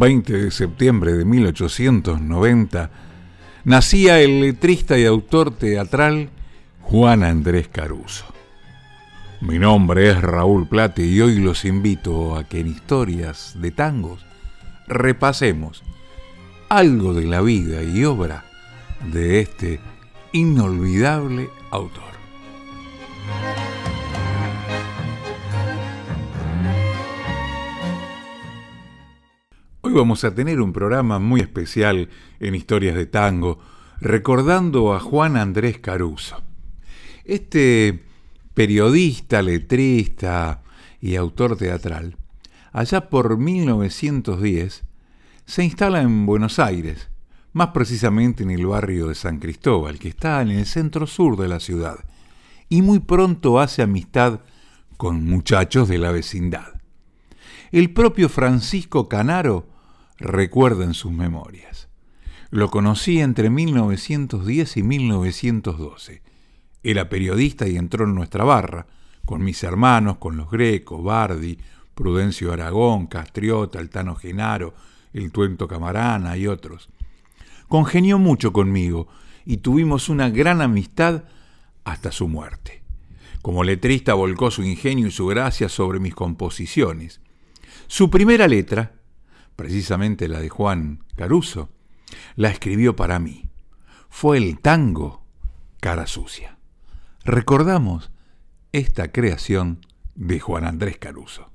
20 de septiembre de 1890 nacía el letrista y autor teatral Juan Andrés Caruso. Mi nombre es Raúl Plate y hoy los invito a que en historias de tangos repasemos algo de la vida y obra de este inolvidable autor. Hoy vamos a tener un programa muy especial en Historias de Tango, recordando a Juan Andrés Caruso. Este periodista, letrista y autor teatral, allá por 1910, se instala en Buenos Aires, más precisamente en el barrio de San Cristóbal, que está en el centro sur de la ciudad, y muy pronto hace amistad con muchachos de la vecindad. El propio Francisco Canaro recuerda en sus memorias. Lo conocí entre 1910 y 1912. Era periodista y entró en nuestra barra, con mis hermanos, con los Greco, Bardi, Prudencio Aragón, Castriota, Altano Genaro, el Tuento Camarana y otros. Congenió mucho conmigo y tuvimos una gran amistad hasta su muerte. Como letrista volcó su ingenio y su gracia sobre mis composiciones. Su primera letra, precisamente la de Juan Caruso, la escribió para mí. Fue el tango Cara Sucia. Recordamos esta creación de Juan Andrés Caruso.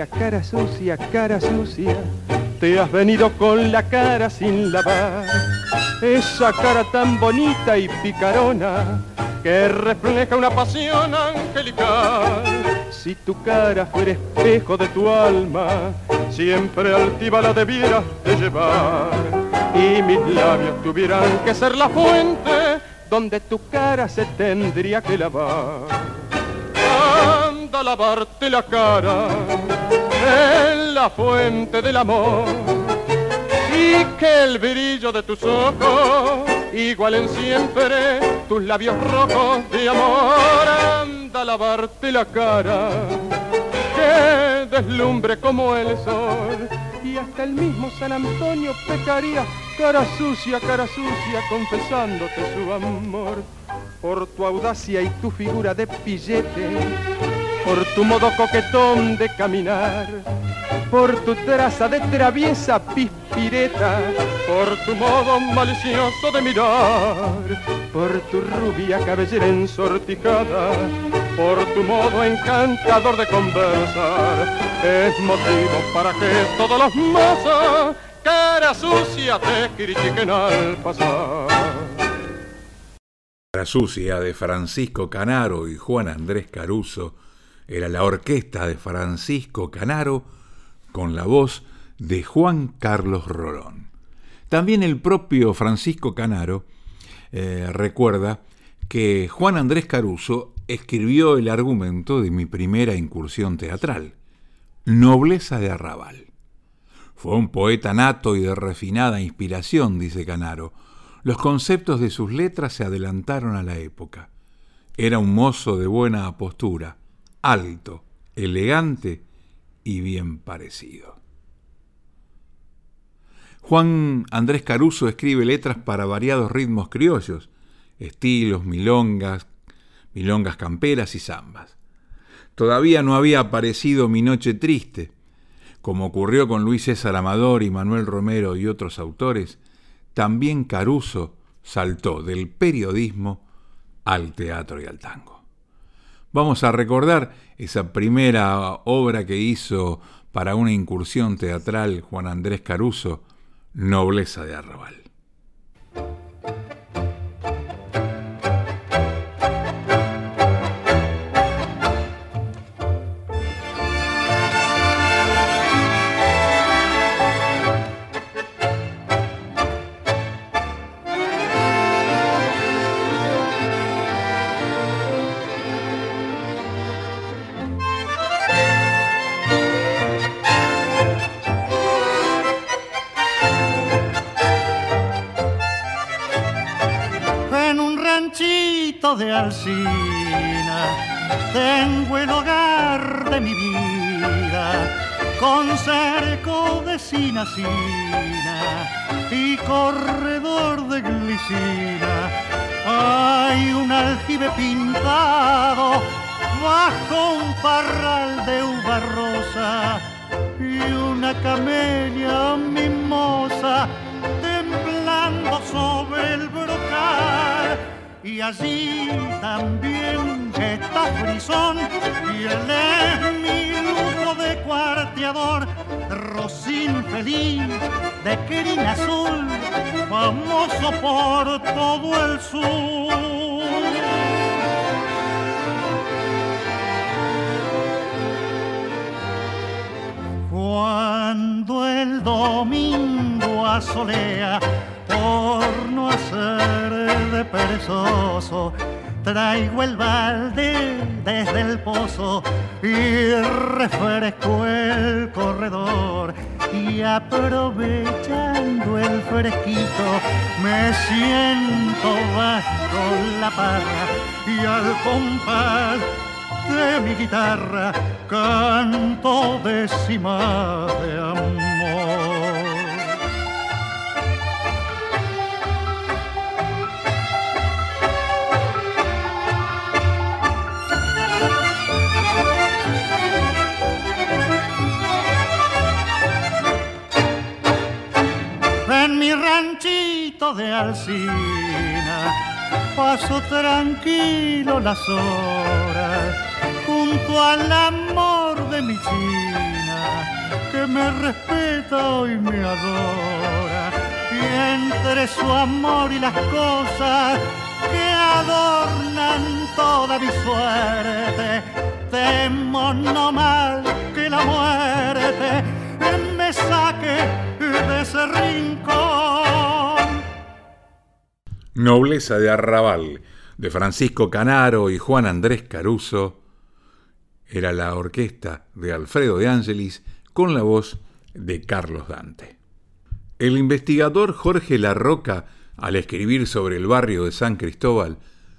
Cara sucia, cara sucia, te has venido con la cara sin lavar. Esa cara tan bonita y picarona que refleja una pasión angelical. Si tu cara fuera espejo de tu alma, siempre altiva la debieras de llevar. Y mis labios tuvieran que ser la fuente donde tu cara se tendría que lavar a lavarte la cara en la fuente del amor. Y que el brillo de tus ojos igualen siempre tus labios rojos de amor. Anda a lavarte la cara que deslumbre como el sol. Y hasta el mismo San Antonio pecaría cara sucia, cara sucia, confesándote su amor. Por tu audacia y tu figura de pillete por tu modo coquetón de caminar, por tu traza de traviesa pispireta, por tu modo malicioso de mirar, por tu rubia cabellera ensortijada, por tu modo encantador de conversar, es motivo para que todos los mozos cara sucia te critiquen al pasar. Cara sucia de Francisco Canaro y Juan Andrés Caruso era la orquesta de Francisco Canaro con la voz de Juan Carlos Rolón. También el propio Francisco Canaro eh, recuerda que Juan Andrés Caruso escribió el argumento de mi primera incursión teatral, Nobleza de Arrabal. Fue un poeta nato y de refinada inspiración, dice Canaro. Los conceptos de sus letras se adelantaron a la época. Era un mozo de buena postura, alto, elegante y bien parecido. Juan Andrés Caruso escribe letras para variados ritmos criollos, estilos, milongas, milongas camperas y zambas. Todavía no había aparecido Mi Noche Triste, como ocurrió con Luis César Amador y Manuel Romero y otros autores, también Caruso saltó del periodismo al teatro y al tango. Vamos a recordar esa primera obra que hizo para una incursión teatral Juan Andrés Caruso, Nobleza de Arrabal. Y corredor de glicina. Hay un aljibe pintado bajo un parral de uva rosa y una camelia mimosa temblando sobre el brocal y allí también está frisón y él es mi lujo de cuarteador, rocín feliz de crina azul, famoso por todo el sur. Cuando el domingo asolea por no hacer de perezoso. Traigo el balde desde el pozo y refresco el corredor. Y aprovechando el fresquito, me siento bajo la parra y al compás de mi guitarra canto décima de amor. De Alcina, paso tranquilo las horas junto al amor de mi China, que me respeta y me adora. Y entre su amor y las cosas que adornan toda mi suerte, temo no mal que la muerte me saque de ese rincón. Nobleza de Arrabal, de Francisco Canaro y Juan Andrés Caruso, era la orquesta de Alfredo de Ángelis con la voz de Carlos Dante. El investigador Jorge Larroca, al escribir sobre el barrio de San Cristóbal,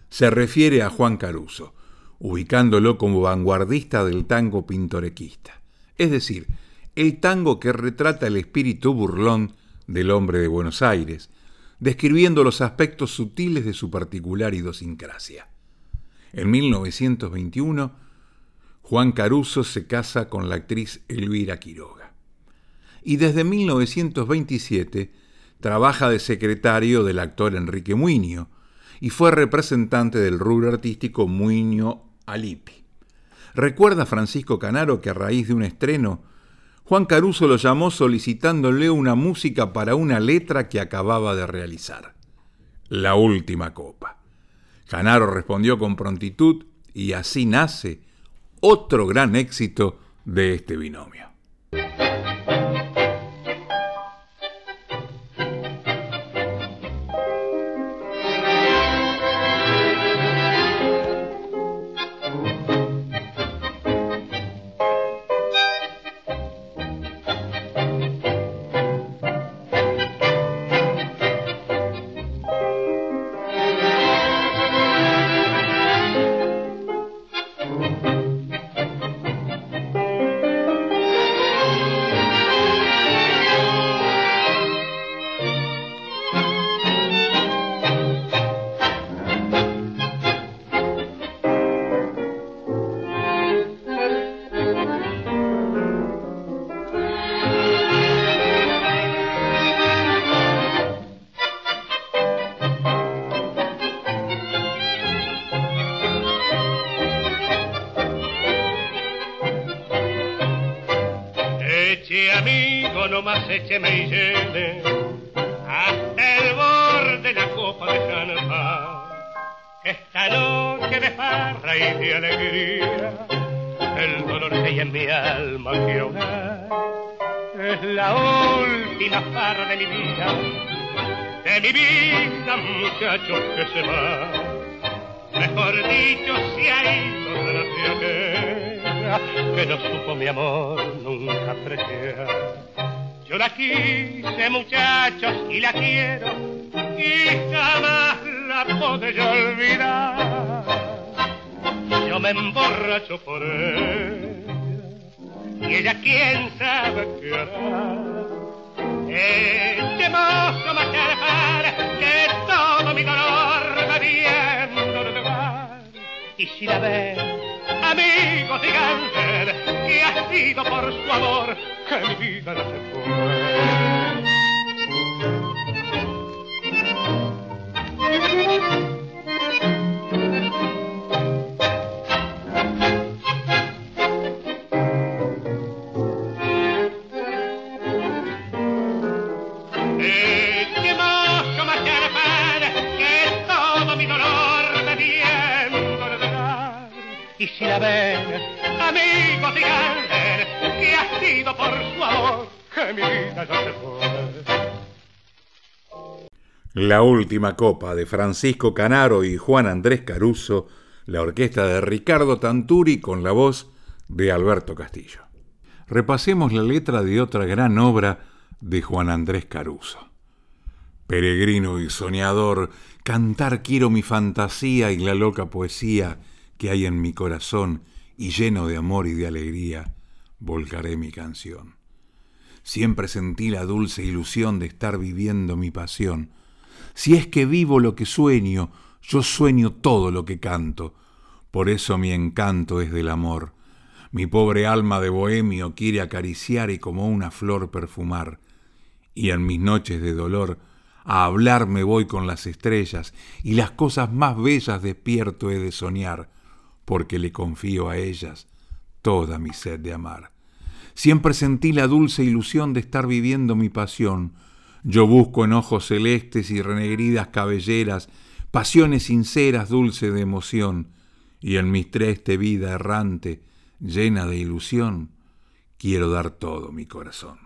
se refiere a Juan Caruso, ubicándolo como vanguardista del tango pintorequista, es decir, el tango que retrata el espíritu burlón del hombre de Buenos Aires, describiendo los aspectos sutiles de su particular idiosincrasia. En 1921, Juan Caruso se casa con la actriz Elvira Quiroga. Y desde 1927 trabaja de secretario del actor Enrique Muño y fue representante del rubro artístico Muño Alipi. Recuerda Francisco Canaro que a raíz de un estreno Juan Caruso lo llamó solicitándole una música para una letra que acababa de realizar. La última copa. Canaro respondió con prontitud y así nace otro gran éxito de este binomio. Écheme y llene hasta el borde de la copa de champán. Esta noche de farra y de alegría, el dolor que hay en mi alma que ahogar. Es la última farra de mi vida, de mi vida, muchachos que se va. Mejor dicho, si hay ido aquella que no supo mi amor nunca apreciar. Yo la quise, muchachos, y la quiero, y jamás la podré olvidar. Yo me emborracho por ella, y ella quién sabe qué hará. Este mozo me que todo mi dolor me viendo de mar. Y si la ven, amigos, díganle que ha sido por su amor que mi vida no se fue. La última copa de Francisco Canaro y Juan Andrés Caruso, la orquesta de Ricardo Tanturi con la voz de Alberto Castillo. Repasemos la letra de otra gran obra de Juan Andrés Caruso. Peregrino y soñador, cantar quiero mi fantasía y la loca poesía que hay en mi corazón y lleno de amor y de alegría, volcaré mi canción. Siempre sentí la dulce ilusión de estar viviendo mi pasión. Si es que vivo lo que sueño, yo sueño todo lo que canto. Por eso mi encanto es del amor. Mi pobre alma de bohemio quiere acariciar y como una flor perfumar. Y en mis noches de dolor, a hablar me voy con las estrellas, y las cosas más bellas despierto he de soñar, porque le confío a ellas toda mi sed de amar. Siempre sentí la dulce ilusión de estar viviendo mi pasión. Yo busco en ojos celestes y renegridas cabelleras pasiones sinceras, dulce de emoción, y en mi triste vida errante, llena de ilusión, quiero dar todo mi corazón.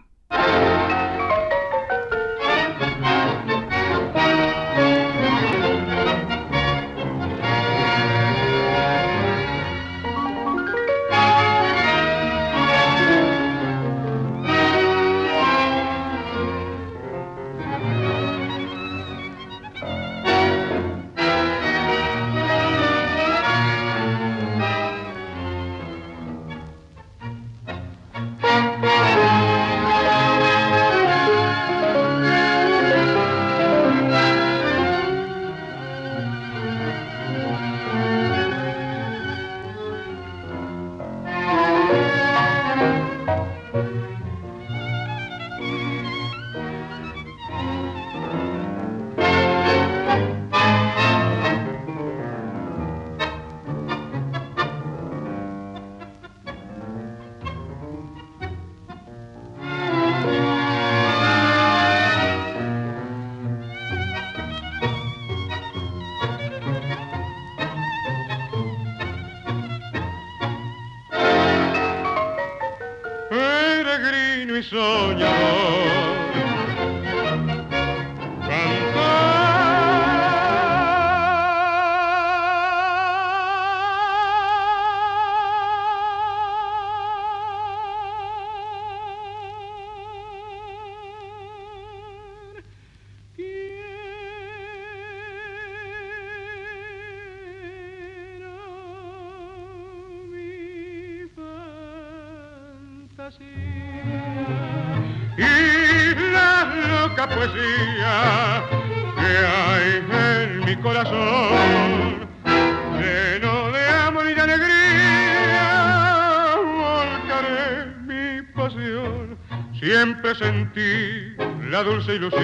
Que no vi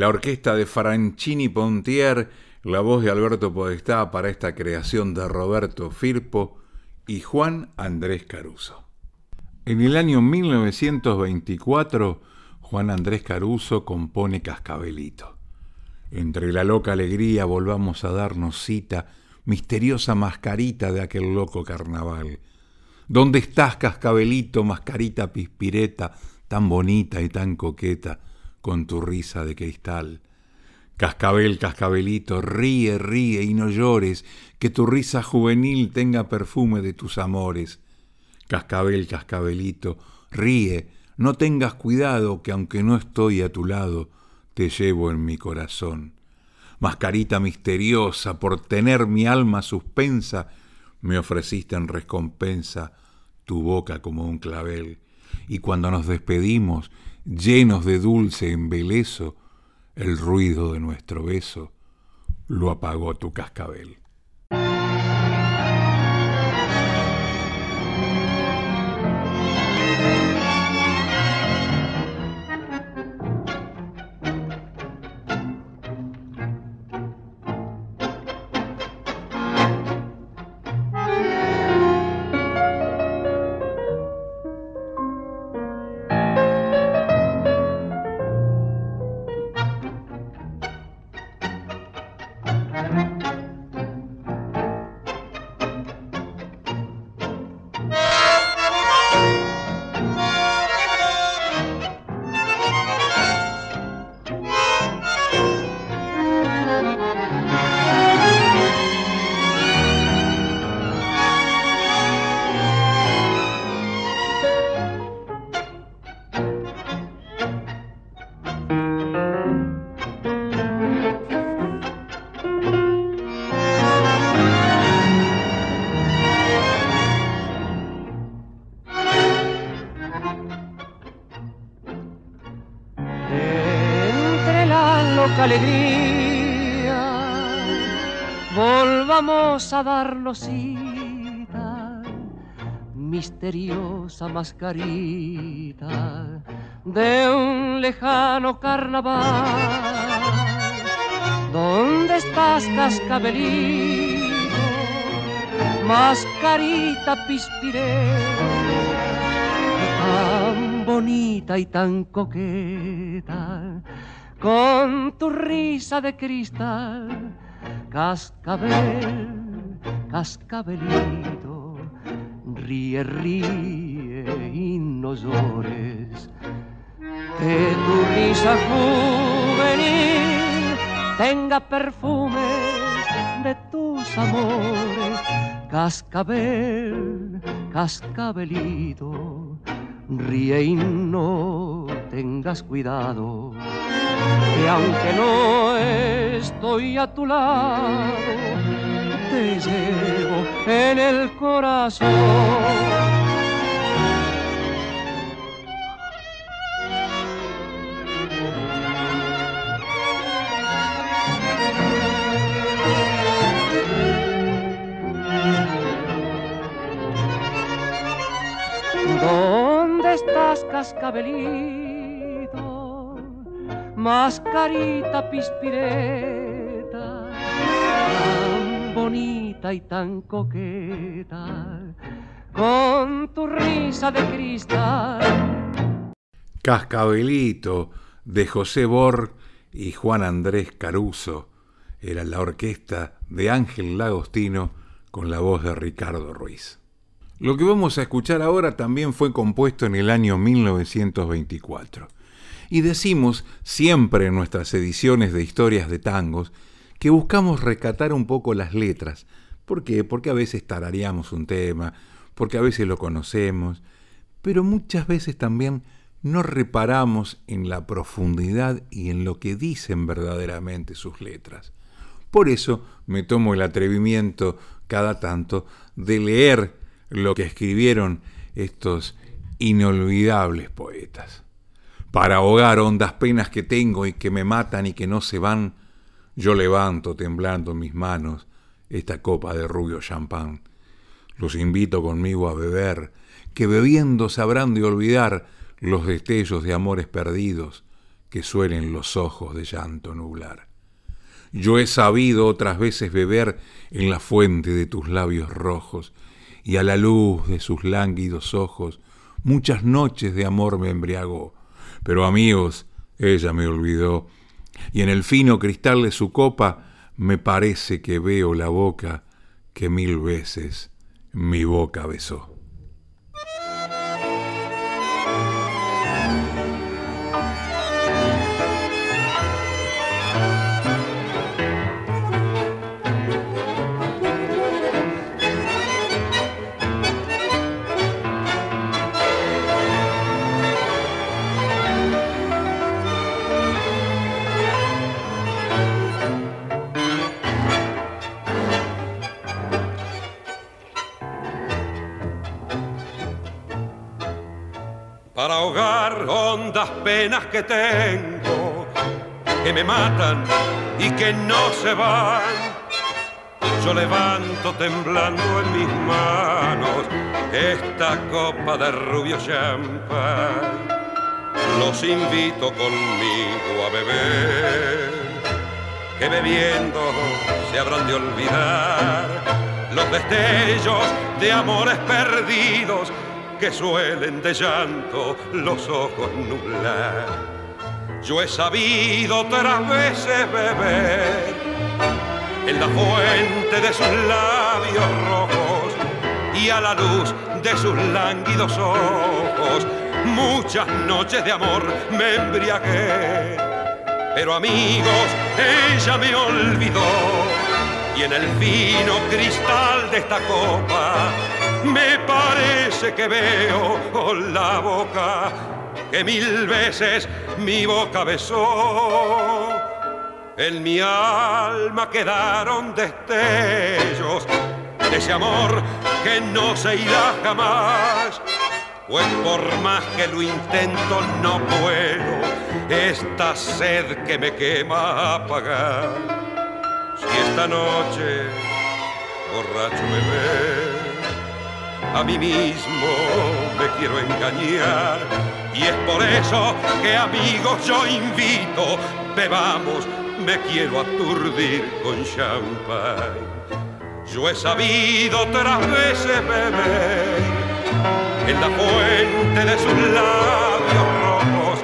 la orquesta de Franchini Pontier, la voz de Alberto Podestá para esta creación de Roberto Firpo y Juan Andrés Caruso. En el año 1924, Juan Andrés Caruso compone Cascabelito. Entre la loca alegría volvamos a darnos cita, misteriosa mascarita de aquel loco carnaval. ¿Dónde estás, Cascabelito, mascarita pispireta, tan bonita y tan coqueta? Con tu risa de cristal. Cascabel, cascabelito, ríe, ríe y no llores, que tu risa juvenil tenga perfume de tus amores. Cascabel, cascabelito, ríe, no tengas cuidado que aunque no estoy a tu lado, te llevo en mi corazón. Mascarita misteriosa, por tener mi alma suspensa, me ofreciste en recompensa tu boca como un clavel. Y cuando nos despedimos, llenos de dulce embeleso, el ruido de nuestro beso lo apagó tu cascabel. Volvamos a darnos cita, misteriosa mascarita de un lejano carnaval. ¿Dónde estás, cascabelito? Mascarita pispireta tan bonita y tan coqueta, con tu risa de cristal, cascabel, cascabelito, ríe, ríe y no llores, que tu risa juvenil tenga perfumes de tus amores, cascabel, cascabelito ríe y no tengas cuidado, que aunque no estoy a tu lado, te llevo en el corazón. ¿Dónde estás, cascabelito? Mascarita pispireta, tan y tan coqueta, con tu risa de cristal. Cascabelito de José Bor y Juan Andrés Caruso era la orquesta de Ángel Lagostino con la voz de Ricardo Ruiz. Lo que vamos a escuchar ahora también fue compuesto en el año 1924. Y decimos siempre en nuestras ediciones de historias de tangos que buscamos recatar un poco las letras. ¿Por qué? Porque a veces tarareamos un tema, porque a veces lo conocemos, pero muchas veces también no reparamos en la profundidad y en lo que dicen verdaderamente sus letras. Por eso me tomo el atrevimiento cada tanto de leer lo que escribieron estos inolvidables poetas. Para ahogar hondas penas que tengo y que me matan y que no se van, yo levanto temblando mis manos esta copa de rubio champán. Los invito conmigo a beber, que bebiendo sabrán de olvidar los destellos de amores perdidos que suelen los ojos de llanto nublar. Yo he sabido otras veces beber en la fuente de tus labios rojos, y a la luz de sus lánguidos ojos muchas noches de amor me embriagó. Pero amigos, ella me olvidó, y en el fino cristal de su copa me parece que veo la boca que mil veces mi boca besó. Penas que tengo, que me matan y que no se van. Yo levanto temblando en mis manos esta copa de rubio champán. Los invito conmigo a beber, que bebiendo se habrán de olvidar los destellos de amores perdidos que suelen de llanto los ojos nublar. Yo he sabido otras veces beber en la fuente de sus labios rojos y a la luz de sus lánguidos ojos. Muchas noches de amor me embriagué, pero amigos, ella me olvidó y en el fino cristal de esta copa me parece que veo la boca que mil veces mi boca besó. En mi alma quedaron destellos de ese amor que no se irá jamás. Pues por más que lo intento no puedo esta sed que me quema apagar. Si esta noche borracho me ve a mí mismo me quiero engañar. Y es por eso que amigos yo invito, bebamos, me quiero aturdir con champán. Yo he sabido otras veces beber en la fuente de sus labios rojos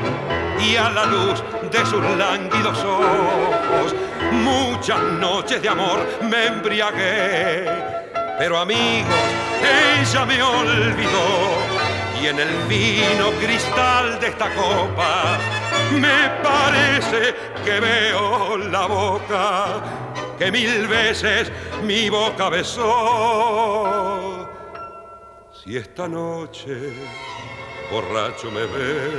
y a la luz de sus lánguidos ojos. Muchas noches de amor me embriagué pero amigos, ella me olvidó y en el fino cristal de esta copa me parece que veo la boca que mil veces mi boca besó. Si esta noche borracho me ve,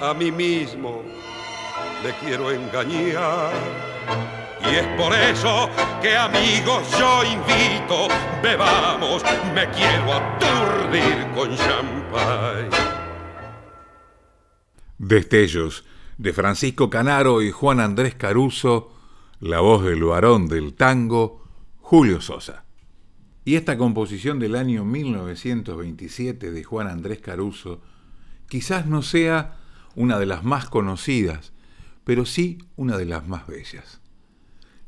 a mí mismo le quiero engañar y es por eso que amigos yo invito, bebamos, me quiero aturdir con champán. Destellos de Francisco Canaro y Juan Andrés Caruso, la voz del varón del tango, Julio Sosa. Y esta composición del año 1927 de Juan Andrés Caruso quizás no sea una de las más conocidas, pero sí una de las más bellas.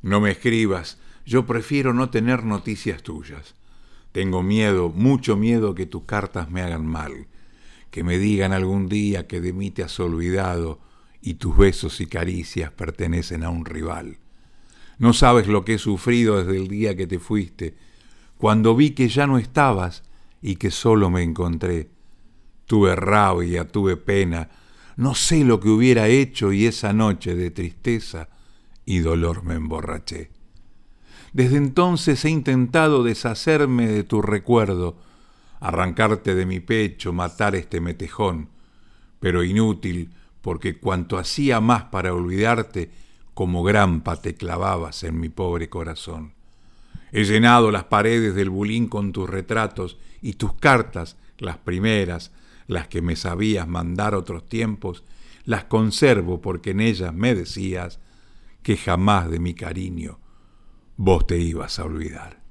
No me escribas, yo prefiero no tener noticias tuyas. Tengo miedo, mucho miedo que tus cartas me hagan mal, que me digan algún día que de mí te has olvidado y tus besos y caricias pertenecen a un rival. No sabes lo que he sufrido desde el día que te fuiste, cuando vi que ya no estabas y que solo me encontré. Tuve rabia, tuve pena, no sé lo que hubiera hecho y esa noche de tristeza y dolor me emborraché. Desde entonces he intentado deshacerme de tu recuerdo, arrancarte de mi pecho, matar este metejón, pero inútil, porque cuanto hacía más para olvidarte, como grampa te clavabas en mi pobre corazón. He llenado las paredes del bulín con tus retratos y tus cartas, las primeras, las que me sabías mandar otros tiempos, las conservo porque en ellas me decías que jamás de mi cariño vos te ibas a olvidar.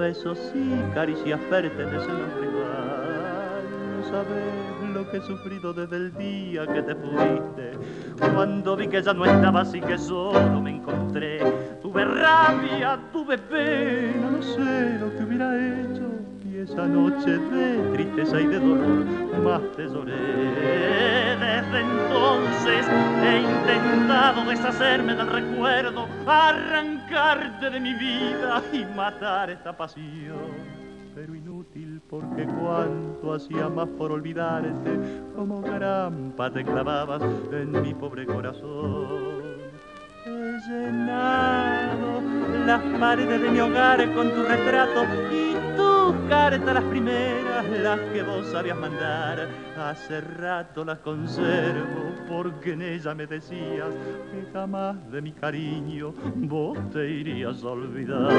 Besos y caricias pertenecen a un rival. No sabes lo que he sufrido desde el día que te fuiste. Cuando vi que ya no estabas y que solo me encontré. Tuve rabia, tuve pena, no sé lo que hubiera hecho. Y esa noche de tristeza y de dolor más te lloré. Desde entonces he intentado deshacerme del recuerdo, arrancarte de mi vida y matar esta pasión. Pero inútil porque cuanto hacía más por olvidarte, como grampa te clavabas en mi pobre corazón. He llenado las paredes de mi hogar con tu retrato y tus cartas las primeras, las que vos sabías mandar. Hace rato las conservo porque en ella me decías que jamás de mi cariño vos te irías a olvidar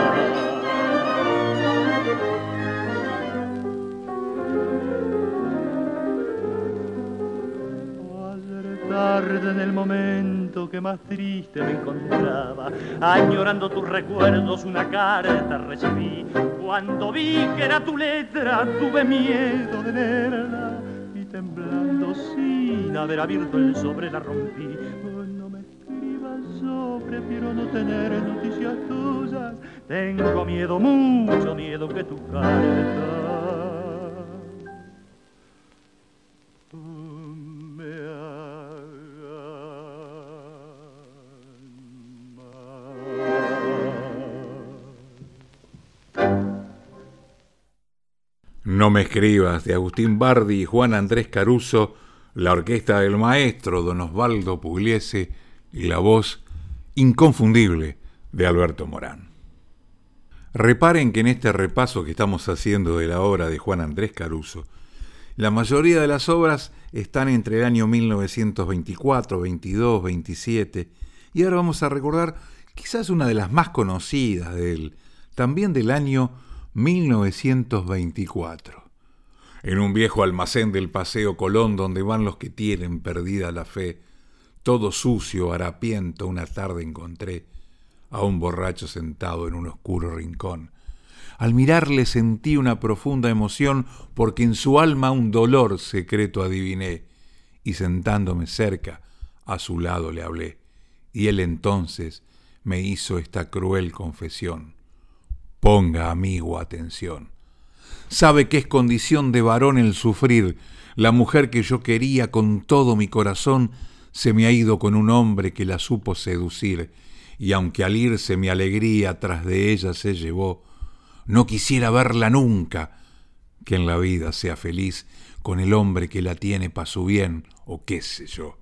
tarde en el momento que más triste me encontraba, añorando tus recuerdos, una carta recibí. Cuando vi que era tu letra, tuve miedo de leerla y temblando sin haber abierto el sobre la rompí. no me escribas, yo prefiero no tener noticias tuyas. Tengo miedo, mucho miedo que tu carta me escribas, de Agustín Bardi y Juan Andrés Caruso, la orquesta del maestro don Osvaldo Pugliese y la voz inconfundible de Alberto Morán. Reparen que en este repaso que estamos haciendo de la obra de Juan Andrés Caruso, la mayoría de las obras están entre el año 1924, 22, 27, y ahora vamos a recordar quizás una de las más conocidas de él, también del año 1924. En un viejo almacén del Paseo Colón donde van los que tienen perdida la fe, todo sucio, harapiento, una tarde encontré a un borracho sentado en un oscuro rincón. Al mirarle sentí una profunda emoción porque en su alma un dolor secreto adiviné y sentándome cerca a su lado le hablé y él entonces me hizo esta cruel confesión. Ponga, amigo, atención. Sabe que es condición de varón el sufrir. La mujer que yo quería con todo mi corazón se me ha ido con un hombre que la supo seducir, y aunque al irse mi alegría tras de ella se llevó, no quisiera verla nunca, que en la vida sea feliz con el hombre que la tiene pa' su bien, o qué sé yo,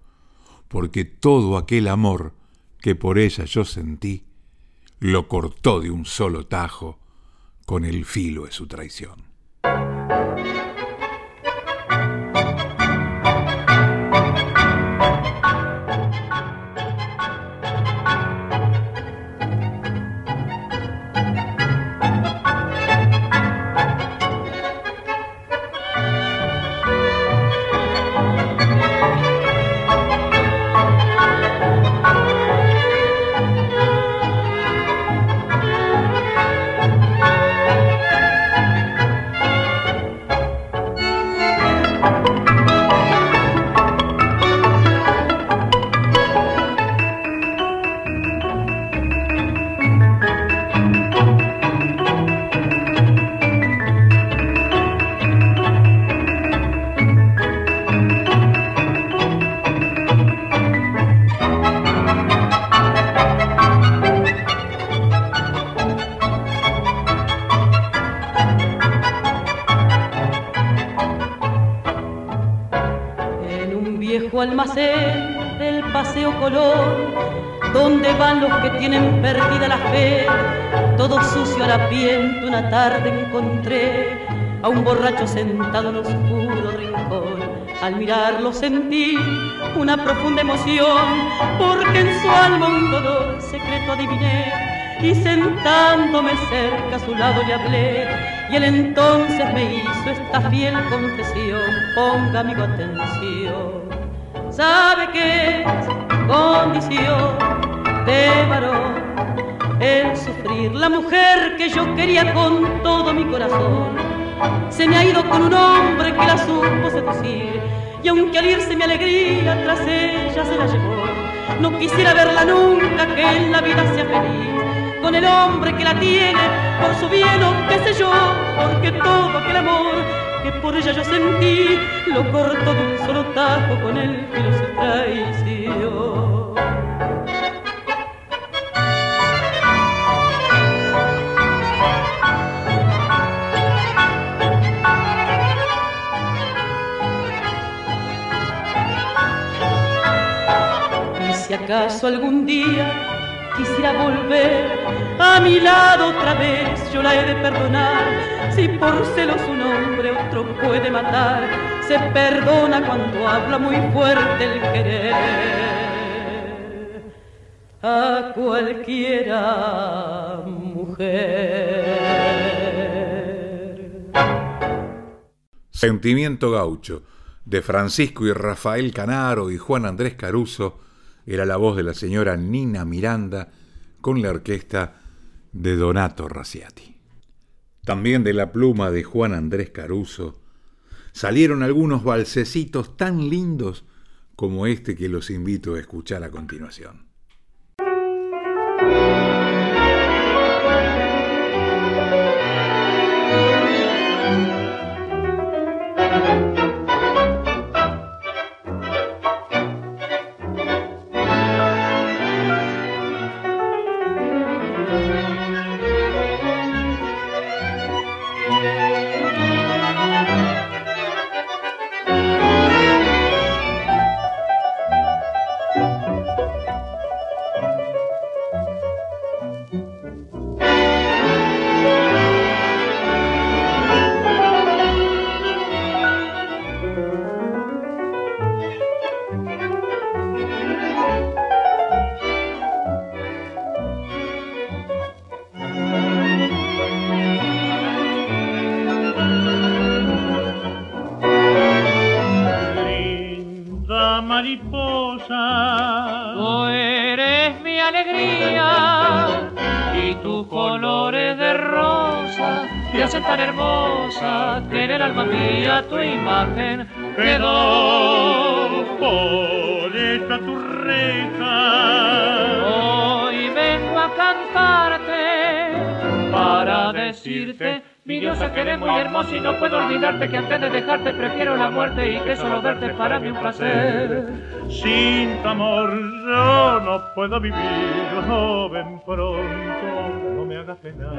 porque todo aquel amor que por ella yo sentí, lo cortó de un solo tajo con el filo de su traición. Una tarde encontré a un borracho sentado en oscuro rincón. Al mirarlo sentí una profunda emoción, porque en su alma un dolor secreto adiviné. Y sentándome cerca a su lado le hablé, y él entonces me hizo esta fiel confesión. Ponga amigo atención, sabe que es condición de varón, el sufrir, la mujer que yo quería con todo mi corazón, se me ha ido con un hombre que la supo seducir, y aunque al irse mi alegría tras ella se la llevó, no quisiera verla nunca que en la vida sea feliz, con el hombre que la tiene, por su bien o qué sé yo, porque todo aquel amor que por ella yo sentí, lo corto de un solo tajo con el filo se traición. Si acaso algún día quisiera volver a mi lado otra vez, yo la he de perdonar. Si por celos un hombre otro puede matar, se perdona cuando habla muy fuerte el querer. A cualquiera mujer. Sentimiento gaucho de Francisco y Rafael Canaro y Juan Andrés Caruso era la voz de la señora Nina Miranda con la orquesta de Donato Raciati. También de la pluma de Juan Andrés Caruso salieron algunos balsecitos tan lindos como este que los invito a escuchar a continuación. La muerte y que solo verte para mí un placer. Sin tu amor yo no puedo vivir, joven pronto, no me hagas pena.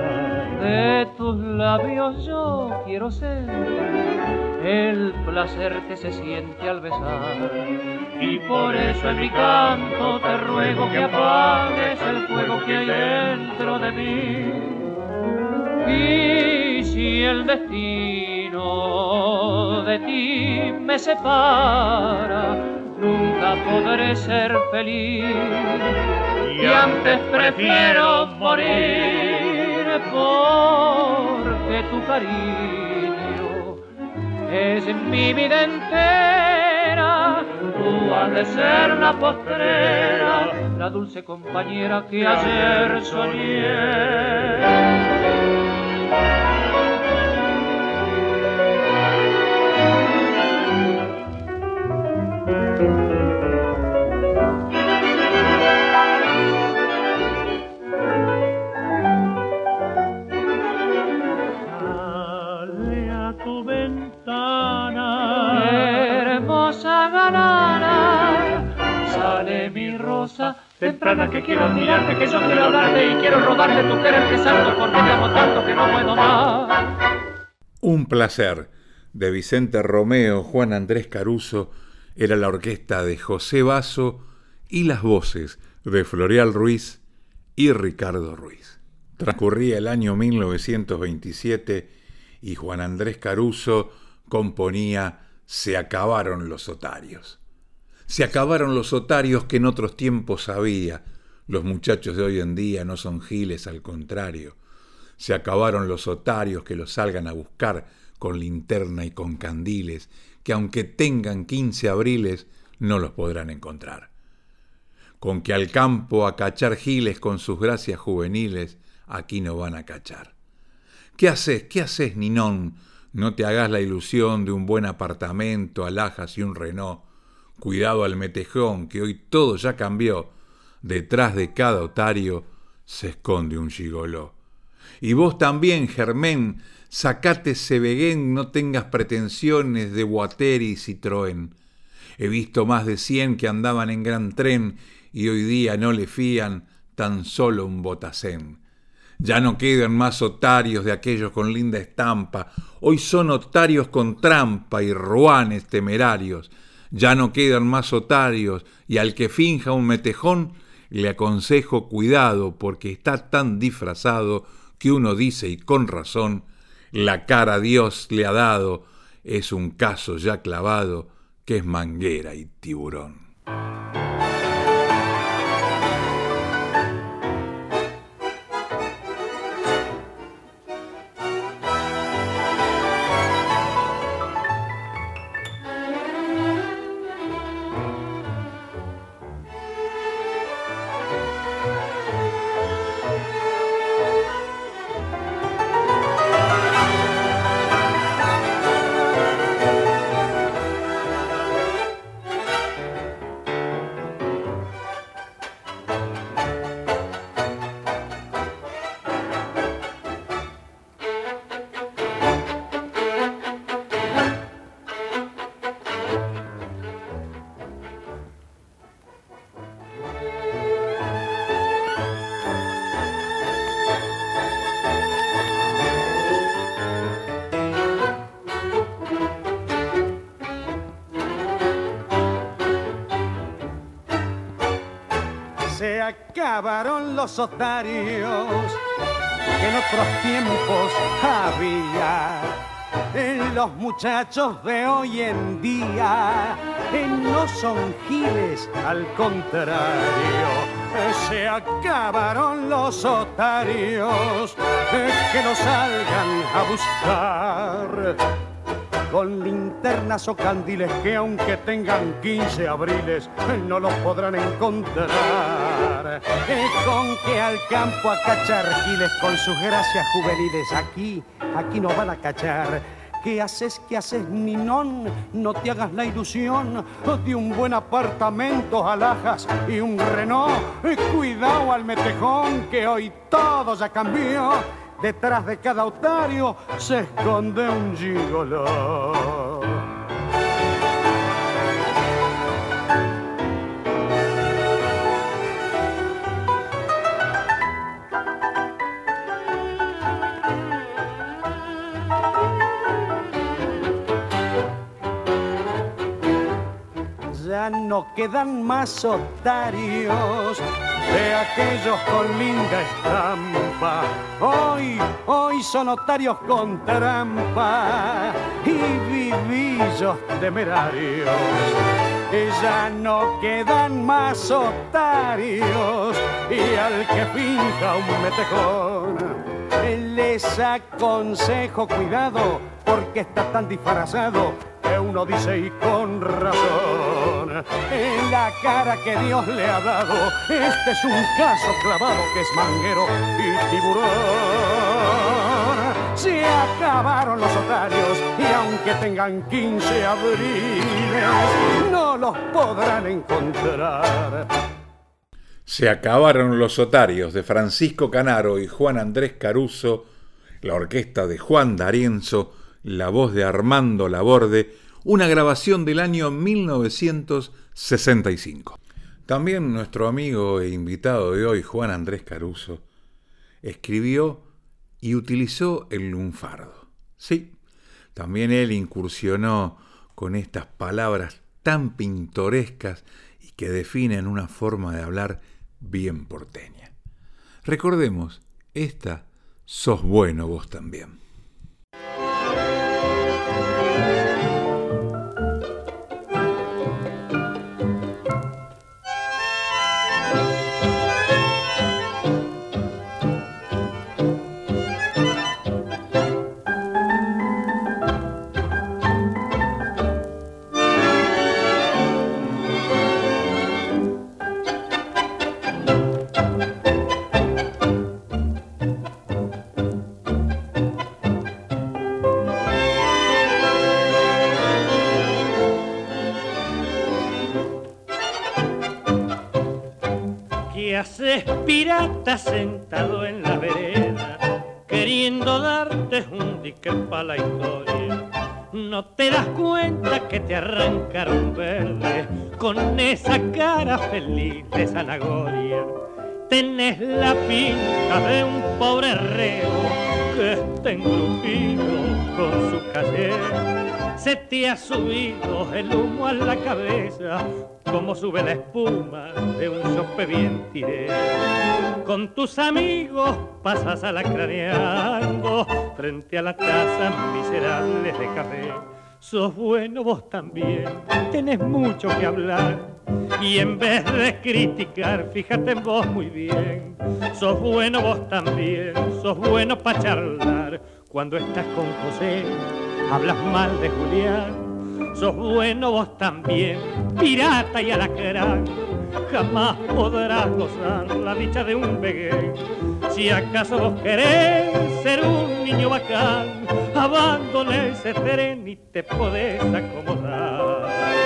De tus labios yo quiero ser el placer que se siente al besar. Y por eso en mi canto te ruego que apagues el fuego que hay dentro Y si el destino de ti me separa, nunca podré ser feliz. Y antes prefiero morir porque tu cariño es mi vida entera. Tú has de ser la postrera, la dulce compañera que ayer soñé. Temprana que quiero mirarte, que yo quiero hablarte y quiero robarte tu querer que salto porque te amo tanto que no puedo más. Un placer. De Vicente Romeo, Juan Andrés Caruso, era la orquesta de José Basso y las voces de Florial Ruiz y Ricardo Ruiz. Transcurría el año 1927 y Juan Andrés Caruso componía Se acabaron los otarios. Se acabaron los otarios que en otros tiempos había. Los muchachos de hoy en día no son giles, al contrario. Se acabaron los otarios que los salgan a buscar con linterna y con candiles, que aunque tengan quince abriles, no los podrán encontrar. Con que al campo a cachar giles con sus gracias juveniles, aquí no van a cachar. ¿Qué haces? ¿Qué haces, Ninón? No te hagas la ilusión de un buen apartamento, alhajas y un Renault Cuidado al metejón, que hoy todo ya cambió. Detrás de cada otario se esconde un gigoló. Y vos también, Germén, sacate Sebeguén, no tengas pretensiones de Guater y Citroën. He visto más de cien que andaban en gran tren y hoy día no le fían tan solo un botacén. Ya no quedan más otarios de aquellos con linda estampa, hoy son otarios con trampa y ruanes temerarios ya no quedan más otarios, y al que finja un metejón, le aconsejo cuidado, porque está tan disfrazado que uno dice, y con razón, la cara Dios le ha dado, es un caso ya clavado, que es manguera y tiburón. Acabaron los otarios que en otros tiempos había. En los muchachos de hoy en día no son giles, al contrario, se acabaron los otarios que nos salgan a buscar con linternas o candiles que aunque tengan 15 abriles no los podrán encontrar. Con que al campo a cachar giles con sus gracias juveniles aquí, aquí no van a cachar. ¿Qué haces? ¿Qué haces, Ninón? No te hagas la ilusión de un buen apartamento, alhajas y un Renault. Cuidado al metejón que hoy todo ya cambió Detrás de cada otario se esconde un gigolo. Ya no quedan más otarios de aquellos con linda estampa. Hoy, hoy son otarios con trampa y vivillos temerarios. Y ya no quedan más otarios y al que finja un metejón les aconsejo cuidado porque está tan disfrazado uno dice y con razón. En la cara que Dios le ha dado, este es un caso clavado que es manguero y tiburón. Se acabaron los otarios y aunque tengan 15 abriles, no los podrán encontrar. Se acabaron los otarios de Francisco Canaro y Juan Andrés Caruso, la orquesta de Juan D'Arienzo, la voz de Armando Laborde, una grabación del año 1965. También nuestro amigo e invitado de hoy, Juan Andrés Caruso, escribió y utilizó el lunfardo. Sí, también él incursionó con estas palabras tan pintorescas y que definen una forma de hablar bien porteña. Recordemos, esta sos bueno vos también. Sentado en la vereda, queriendo darte un dique para la historia. No te das cuenta que te arrancaron verde con esa cara feliz de zanahoria. Tenés la pinta de un pobre reo que está engrupido con su calle. Se te ha subido el humo a la cabeza como sube la espuma de un sope bien tiré. Con tus amigos pasas a la craneando frente a la taza miserables de café. Sos bueno vos también, tenés mucho que hablar. Y en vez de criticar, fíjate en vos muy bien. Sos bueno vos también, sos bueno para charlar. Cuando estás con José, hablas mal de Julián sos bueno vos también, pirata y alacrán. Jamás podrás gozar la dicha de un vegué. Si acaso vos querés ser un niño bacán, abandona ese tren y te podés acomodar.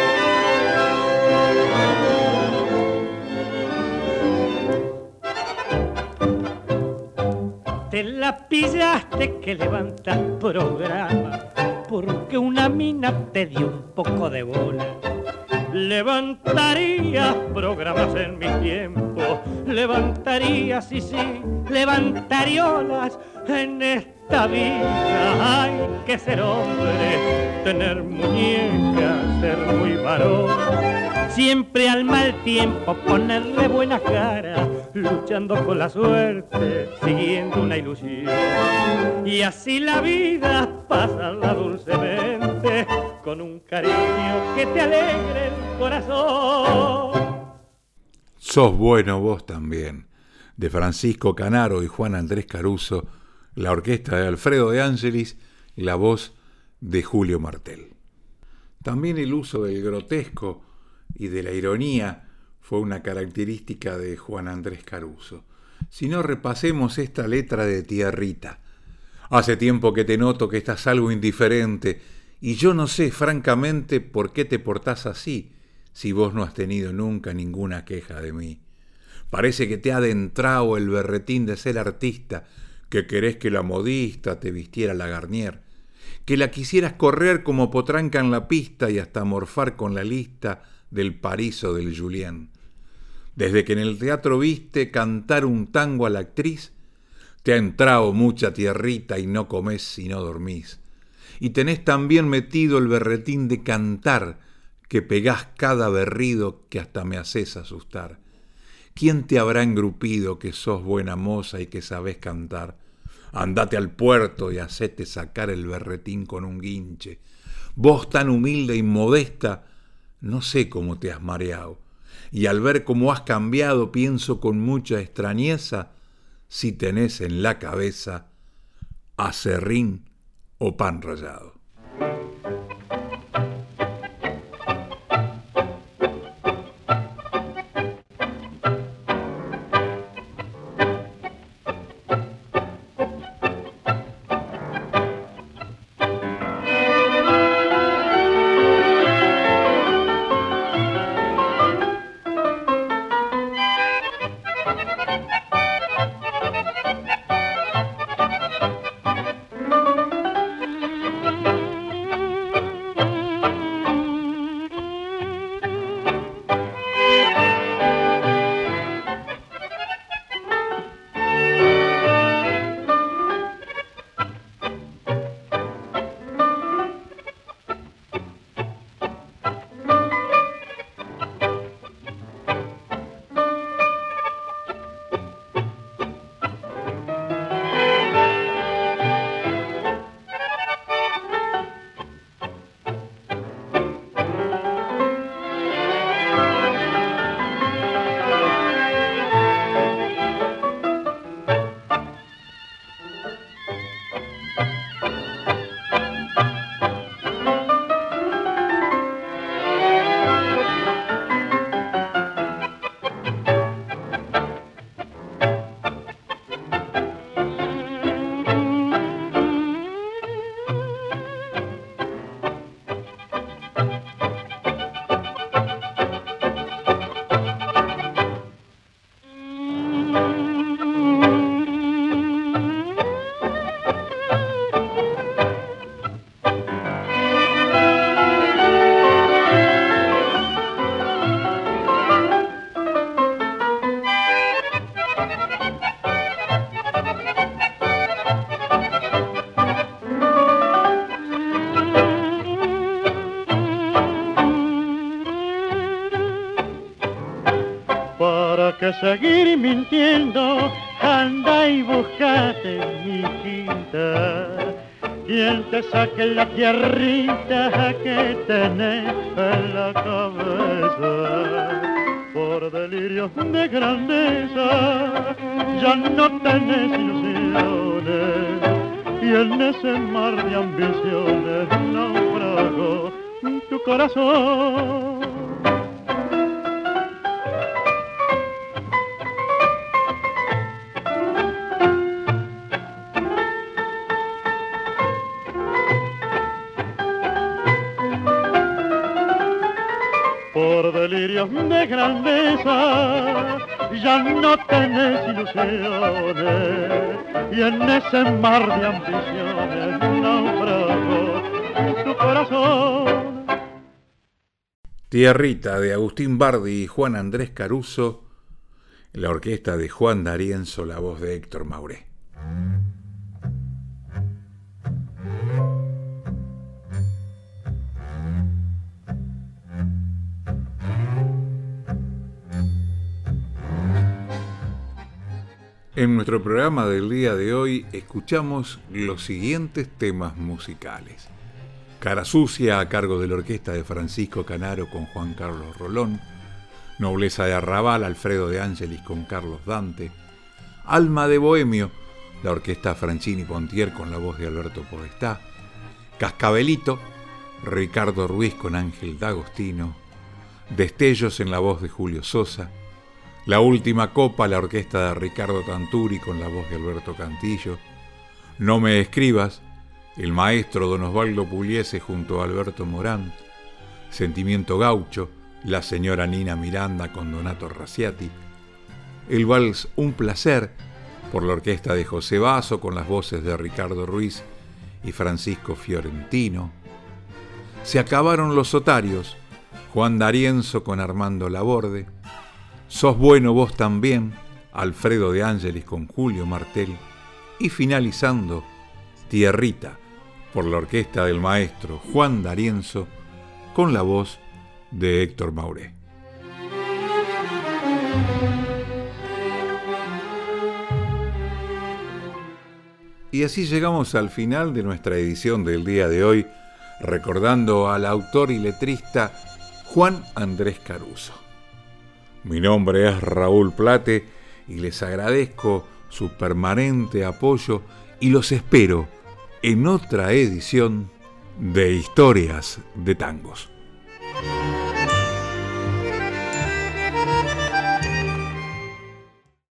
Te la pillaste que levantas programa porque una mina te dio un poco de bola. Levantaría programas en mi tiempo, levantaría, sí, sí, levantariolas en esta vida. Hay que ser hombre, tener muñecas, ser muy varón siempre al mal tiempo ponerle buena cara, luchando con la suerte, siguiendo una ilusión. Y así la vida pasa dulcemente, con un cariño que te alegre el corazón. Sos bueno vos también, de Francisco Canaro y Juan Andrés Caruso, la orquesta de Alfredo de Ángelis, la voz de Julio Martel. También el uso del grotesco y de la ironía fue una característica de Juan Andrés Caruso. Si no, repasemos esta letra de Tierrita. Hace tiempo que te noto que estás algo indiferente y yo no sé francamente por qué te portás así si vos no has tenido nunca ninguna queja de mí. Parece que te ha adentrado el berretín de ser artista, que querés que la modista te vistiera la garnier, que la quisieras correr como potranca en la pista y hasta morfar con la lista del París o del Julien. Desde que en el teatro viste cantar un tango a la actriz, te ha entrado mucha tierrita y no comés si no dormís. Y tenés también metido el berretín de cantar, que pegás cada berrido que hasta me haces asustar. ¿Quién te habrá engrupido que sos buena moza y que sabés cantar? Andate al puerto y hacete sacar el berretín con un guinche. Vos tan humilde y modesta, no sé cómo te has mareado. Y al ver cómo has cambiado, pienso con mucha extrañeza si tenés en la cabeza acerrín o pan rallado. Seguir mintiendo, anda y buscate mi quinta. Quien te saque la tierrita que tenés en la cabeza. Por delirios de grandeza ya no tenés ilusiones. Y en ese mar de ambiciones naufragó tu corazón. De grandeza, ya no tenés ilusiones y en ese mar de ambiciones naufragó tu corazón. Tierrita de Agustín Bardi y Juan Andrés Caruso, la orquesta de Juan D'Arienzo, la voz de Héctor Mauré. En nuestro programa del día de hoy escuchamos los siguientes temas musicales. Cara Sucia a cargo de la orquesta de Francisco Canaro con Juan Carlos Rolón, Nobleza de Arrabal Alfredo de Ángelis con Carlos Dante, Alma de Bohemio, la orquesta Franchini Pontier con la voz de Alberto Podestá, Cascabelito, Ricardo Ruiz con Ángel D'Agostino, Destellos en la voz de Julio Sosa, la última copa, la orquesta de Ricardo Tanturi con la voz de Alberto Cantillo. No me escribas, el maestro Don Osvaldo Pugliese junto a Alberto Morán. Sentimiento gaucho, la señora Nina Miranda con Donato Raciati. El vals Un placer, por la orquesta de José Basso con las voces de Ricardo Ruiz y Francisco Fiorentino. Se acabaron los otarios, Juan D'Arienzo con Armando Laborde. Sos bueno vos también, Alfredo de Ángeles con Julio Martel, y finalizando, Tierrita, por la orquesta del maestro Juan D'Arienzo, con la voz de Héctor Mauré. Y así llegamos al final de nuestra edición del día de hoy, recordando al autor y letrista Juan Andrés Caruso. Mi nombre es Raúl Plate y les agradezco su permanente apoyo y los espero en otra edición de Historias de Tangos.